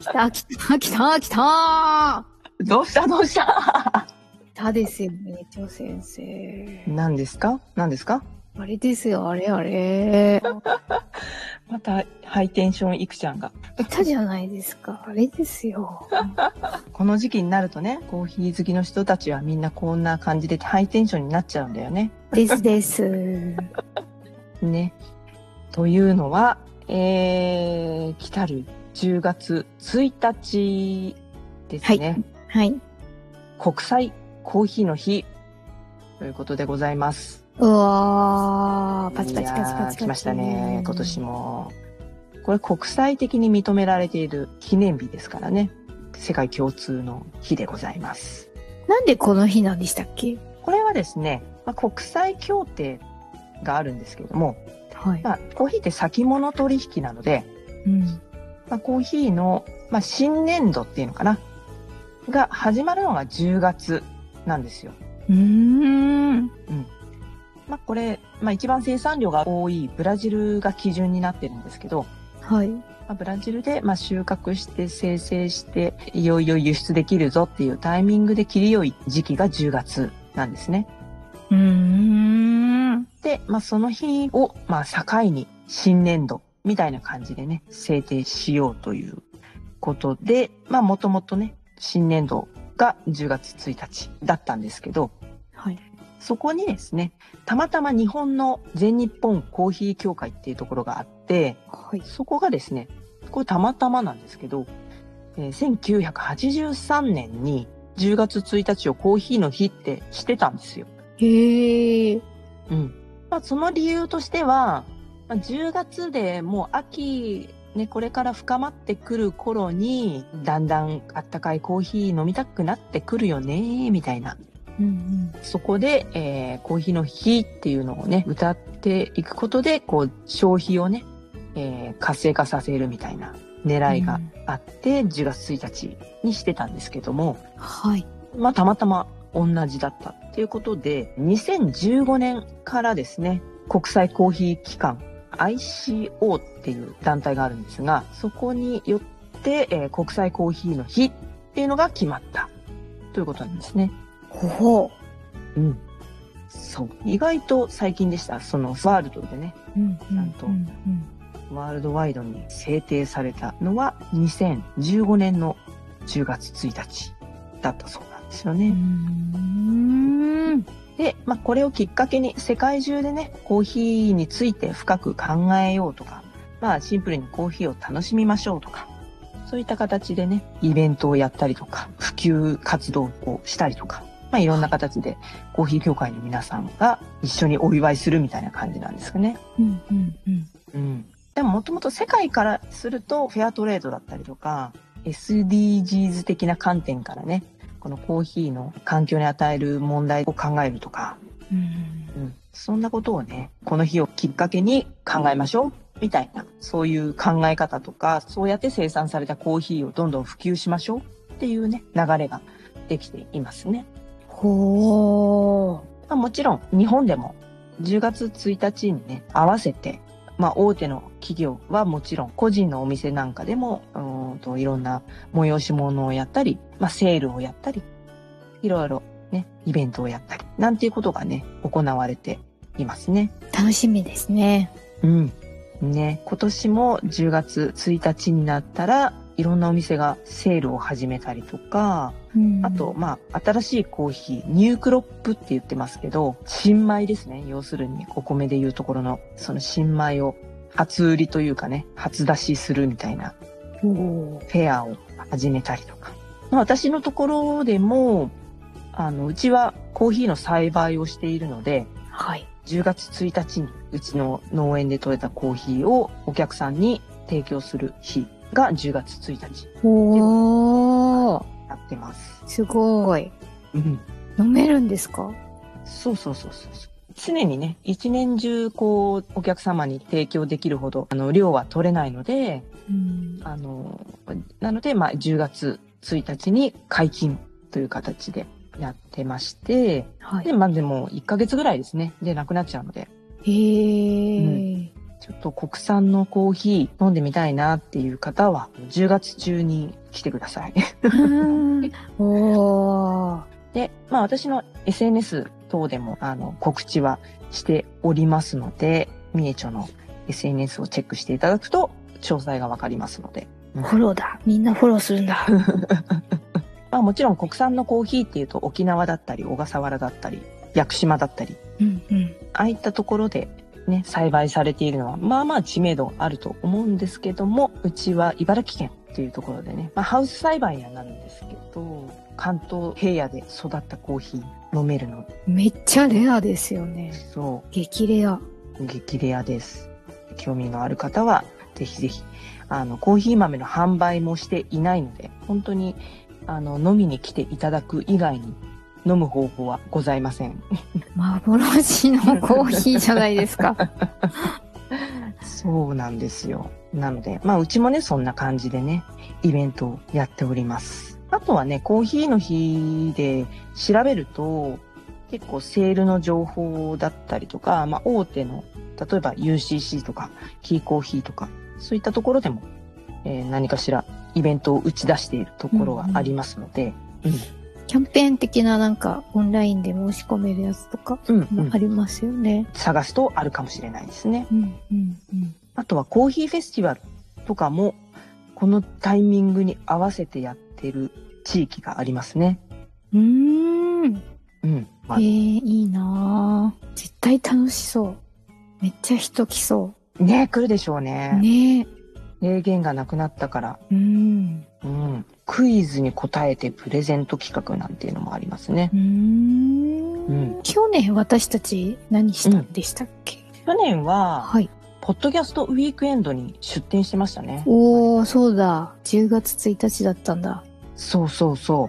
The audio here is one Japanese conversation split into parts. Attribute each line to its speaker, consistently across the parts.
Speaker 1: きたきたきたきた
Speaker 2: どうしたどうした？
Speaker 1: ーたですよね、ちょ先生。
Speaker 2: 何ですか？何ですか？
Speaker 1: あれですよ、あれあれ。
Speaker 2: またハイテンションいくちゃんが。
Speaker 1: たじゃないですか、あれですよ。
Speaker 2: この時期になるとね、コーヒー好きの人たちはみんなこんな感じでハイテンションになっちゃうんだよね。
Speaker 1: ですです。
Speaker 2: ね。というのは、えー、来たる10月1日ですね。
Speaker 1: はい。
Speaker 2: 国際コーヒーの日ということでございます。
Speaker 1: うわー、パチパチパチパチ。
Speaker 2: 来ましたね、今年。も。これ国際的に認められている記念日ですからね。世界共通の日でございます。
Speaker 1: なんでこの日なんでしたっけ？
Speaker 2: これはですね、まあ、国際協定があるんですけれども、
Speaker 1: はい。
Speaker 2: まあ、コーヒーって先物取引なので、
Speaker 1: うん。
Speaker 2: まあ、コーヒーの、まあ、新年度っていうのかな？が始まるのが10月なんですよ。
Speaker 1: うーん。
Speaker 2: まあ、これ、まあ、一番生産量が多いブラジルが基準になってるんですけど、
Speaker 1: はい。
Speaker 2: まあ、ブラジルで、まあ、収穫して生成して、いよいよ輸出できるぞっていうタイミングで切り良い時期が10月なんですね。
Speaker 1: うーん。
Speaker 2: で、まあ、その日を、まあ、境に新年度みたいな感じでね、制定しようということで、まあ、もともとね、新年度が10月1日だったんですけど、
Speaker 1: はい。
Speaker 2: そこにですね、たまたま日本の全日本コーヒー協会っていうところがあって、
Speaker 1: はい。
Speaker 2: そこがですね、これたまたまなんですけど、えー1983年に10月1日をコーヒーの日ってしてたんですよ。
Speaker 1: へー。
Speaker 2: うん。まあ、その理由としては、まあ、10月でもう秋、ね、これから深まってくる頃に、だんだんあったかいコーヒー飲みたくなってくるよね、みたいな。
Speaker 1: うん
Speaker 2: そこで、えーコーヒーの日っていうのをね、歌っていくことで、こう、消費をね、えー活性化させるみたいな狙いがあって、10月1日にしてたんですけども、
Speaker 1: はい。
Speaker 2: まあ、たまたま同じだったっていうことで、2015年からですね、国際コーヒー機関 ICO っていう団体があるんですが、そこによって、えー国際コーヒーの日っていうのが決まったということなんですね。
Speaker 1: ほほ
Speaker 2: うん。そう。意外と最近でした。そのワールドでね、
Speaker 1: う。うん
Speaker 2: なんと
Speaker 1: うん
Speaker 2: ワールドワイドに制定されたのは2015年の10月1日だったそうなんですよね。
Speaker 1: うん。うん。
Speaker 2: で、まあ、これをきっかけに世界中でね、コーヒーについて深く考えようとか、まあ、シンプルにコーヒーを楽しみましょうとか、そういった形でね、イベントをやったりとか、普及活動をしたりとか、まあ、いろんな形でコーヒー協会の皆さんが一緒にお祝いするみたいな感じなんですかね。
Speaker 1: うんうんうん。
Speaker 2: うん。でももともと世界からするとフェアトレードだったりとか、SDGs 的な観点からね、このコーヒーの環境に与える問題を考えるとか、
Speaker 1: うん
Speaker 2: うん、そんなことをね、この日をきっかけに考えましょう、みたいな、そういう考え方とか、そうやって生産されたコーヒーをどんどん普及しましょうっていうね、流れができていますね。
Speaker 1: ほ
Speaker 2: まあ、もちろん日本でも10月1日にね、合わせて、まあ大手の企業はもちろん個人のお店なんかでも、うーんといろんな催し物をやったり、まあセールをやったり、いろいろね、イベントをやったり、なんていうことがね、行われていますね。
Speaker 1: ー。楽しみですね。
Speaker 2: うん。ね、今年も10月1日になったら、いろんなお店がセールを始めたりとか、
Speaker 1: うん
Speaker 2: あと、、まあ、新しいコーヒー、ニュークロップって言ってますけど、新米ですね。要するに、お米で言うところの、その新米を初売りというかね、初出しするみたいなフェアを始めたりとか。まあ、私のところでも、あの、うちはコーヒーの栽培をしているので、
Speaker 1: はい。
Speaker 2: 10月1日にうちの農園で採れたコーヒーをお客さんに提供する日が10月1日
Speaker 1: おー、
Speaker 2: やってます。
Speaker 1: すごい。
Speaker 2: うん。
Speaker 1: 飲めるんですか？
Speaker 2: そうそうそうそうそう。常にね、一年中こう、お客様に提供できるほど、あの、量は取れないので、
Speaker 1: うん。
Speaker 2: あの、なので、まあ、10月1日に解禁という形でやってまして、
Speaker 1: はい。
Speaker 2: で、まあでも1ヶ月ぐらいですね。で、なくなっちゃうので、
Speaker 1: へー。
Speaker 2: ちょっと国産のコーヒー飲んでみたいなっていう方は、10月中に来てください。
Speaker 1: うん おー。
Speaker 2: で、まあ私の SNS 等でも、あの、告知はしておりますので、みえちょの SNS をチェックしていただくと、詳細がわかりますので。
Speaker 1: フォローだ。みんなフォローするんだ。
Speaker 2: まあもちろん国産のコーヒーっていうと沖縄だったり、小笠原だったり、屋久島だったり、
Speaker 1: うんうん。
Speaker 2: ああいったところでね、栽培されているのは、まあまあ知名度があると思うんですけども、うちは茨城県っていうところでね、まあハウス栽培にはなるんですけど、関東平野で育ったコーヒー飲めるので、
Speaker 1: めっちゃレアですよね。
Speaker 2: そ
Speaker 1: 激レア。
Speaker 2: う、激レアです。興味のある方は、ぜひぜひ、あの、コーヒー豆の販売もしていないので、本当に、あの、飲みに来ていただく以外に、飲む方法はございません。
Speaker 1: 幻のコーヒーじゃないですか。
Speaker 2: そうなんですよ。なので、まあ、うちもね、そんな感じでね、イベントをやっております。あとはね、コーヒーの日で調べると、結構セールの情報だったりとか、まあ、大手の、例えば UCC とか、キーコーヒーとか、そういったところでも、えー何かしらイベントを打ち出しているところがありますので、
Speaker 1: キャンペーン的ななんかオンラインで申し込めるやつとかありますよね。
Speaker 2: 探すとあるかもしれないですね。
Speaker 1: うんうんうん。
Speaker 2: あとはコーヒーフェスティバルとかも、このタイミングに合わせてやってる地域がありますね。
Speaker 1: うーん。
Speaker 2: うん。ま
Speaker 1: えー、いいなぁ絶対楽しそう。めっちゃ人来そ
Speaker 2: あ、ね来るでしょう
Speaker 1: う。
Speaker 2: ね。
Speaker 1: ね
Speaker 2: 制限がなくなったから、
Speaker 1: うん。
Speaker 2: うん。クイズに答えてプレゼント企画なんていうのもありますね
Speaker 1: う。ーん。
Speaker 2: うん
Speaker 1: 去年私たち何したんでしたっけ、
Speaker 2: 去年は、
Speaker 1: はい。
Speaker 2: ポッドキャストウィークエンドに出展してましたね。
Speaker 1: おー、そうだ。10月1日だったんだ。
Speaker 2: そうそうそ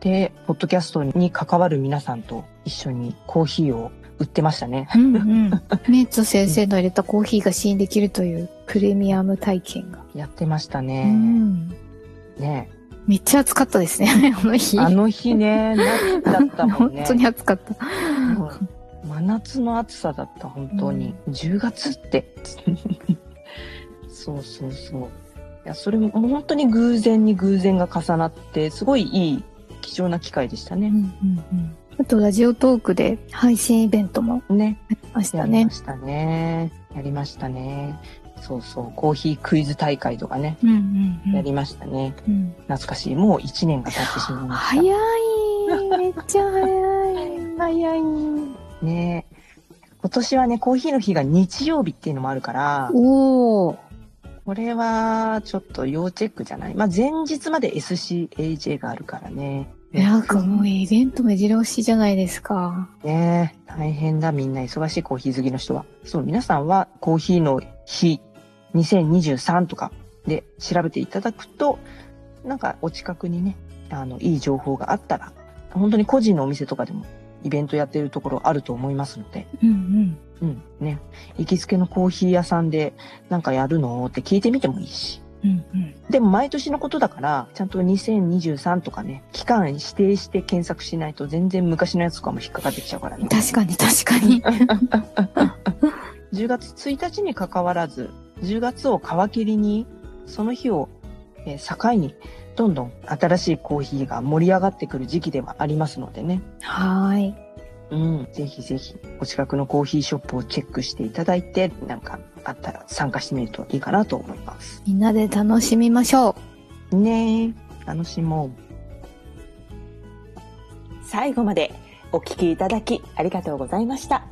Speaker 2: う。で、ポッドキャストに関わる皆さんと一緒にコーヒーを売ってましたね。
Speaker 1: うんうん。メッツ先生の入れたコーヒーが試飲できるというプレミアム体験が。
Speaker 2: やってました
Speaker 1: う
Speaker 2: ね。
Speaker 1: ん。
Speaker 2: ね
Speaker 1: めっちゃ暑かったですね、あの日。
Speaker 2: あの日ね、夏だったもんね。
Speaker 1: 本当に暑かった。
Speaker 2: 真夏の暑さだった、本当に。10月って。そうそうそう。いや、それも本当に偶然に偶然が重なって、すごいいい、貴重な機会でしたね。
Speaker 1: うんうんうん。あと、ラジオトークで配信イベントも
Speaker 2: ね。
Speaker 1: やりましたね
Speaker 2: やりま。したね。やりましたね。そうそう。コーヒークイズ大会とかね。
Speaker 1: うんうんうん。
Speaker 2: やりましたね。
Speaker 1: うん
Speaker 2: 懐かしい。もう1年が経ってしまいました。
Speaker 1: 早いめっちゃ早い
Speaker 2: 早い。ね今年はね、コーヒーの日が日曜日っていうのもあるから、
Speaker 1: おー。
Speaker 2: これはちょっと要チェックじゃないまあ前日まで SCAJ があるからね。
Speaker 1: なんかもうイベント目白押しじゃないですか。
Speaker 2: ね大変だみんな忙しいコーヒー好きの人は。そう、皆さんはコーヒーの日2023とかで調べていただくと、なんかお近くにね、あの、いい情報があったら、本当に個人のお店とかでもイベントやってるところあると思いますので、
Speaker 1: うんうん。
Speaker 2: うん、ね。行きつけのコーヒー屋さんでなんかやるのって聞いてみてもいいし。
Speaker 1: うんうん。
Speaker 2: でも毎年のことだから、ちゃんと2023とかね、期間指定して検索しないと全然昔のやつとかも引っかかってきちゃうからね。
Speaker 1: 確かに確かに。
Speaker 2: 10月1日に関わらず、10月を皮切りに、その日を、えー境に、どんどん新しいコーヒーが盛り上がってくる時期ではありますのでね。
Speaker 1: はーい。
Speaker 2: うん。ぜひぜひ、お近くのコーヒーショップをチェックしていただいて、なんかあったら参加してみるといいかなと思います。
Speaker 1: みんなで楽しみましょ
Speaker 3: ねえ、楽しもう。
Speaker 2: 最後までお聞きいただきありがとうございました。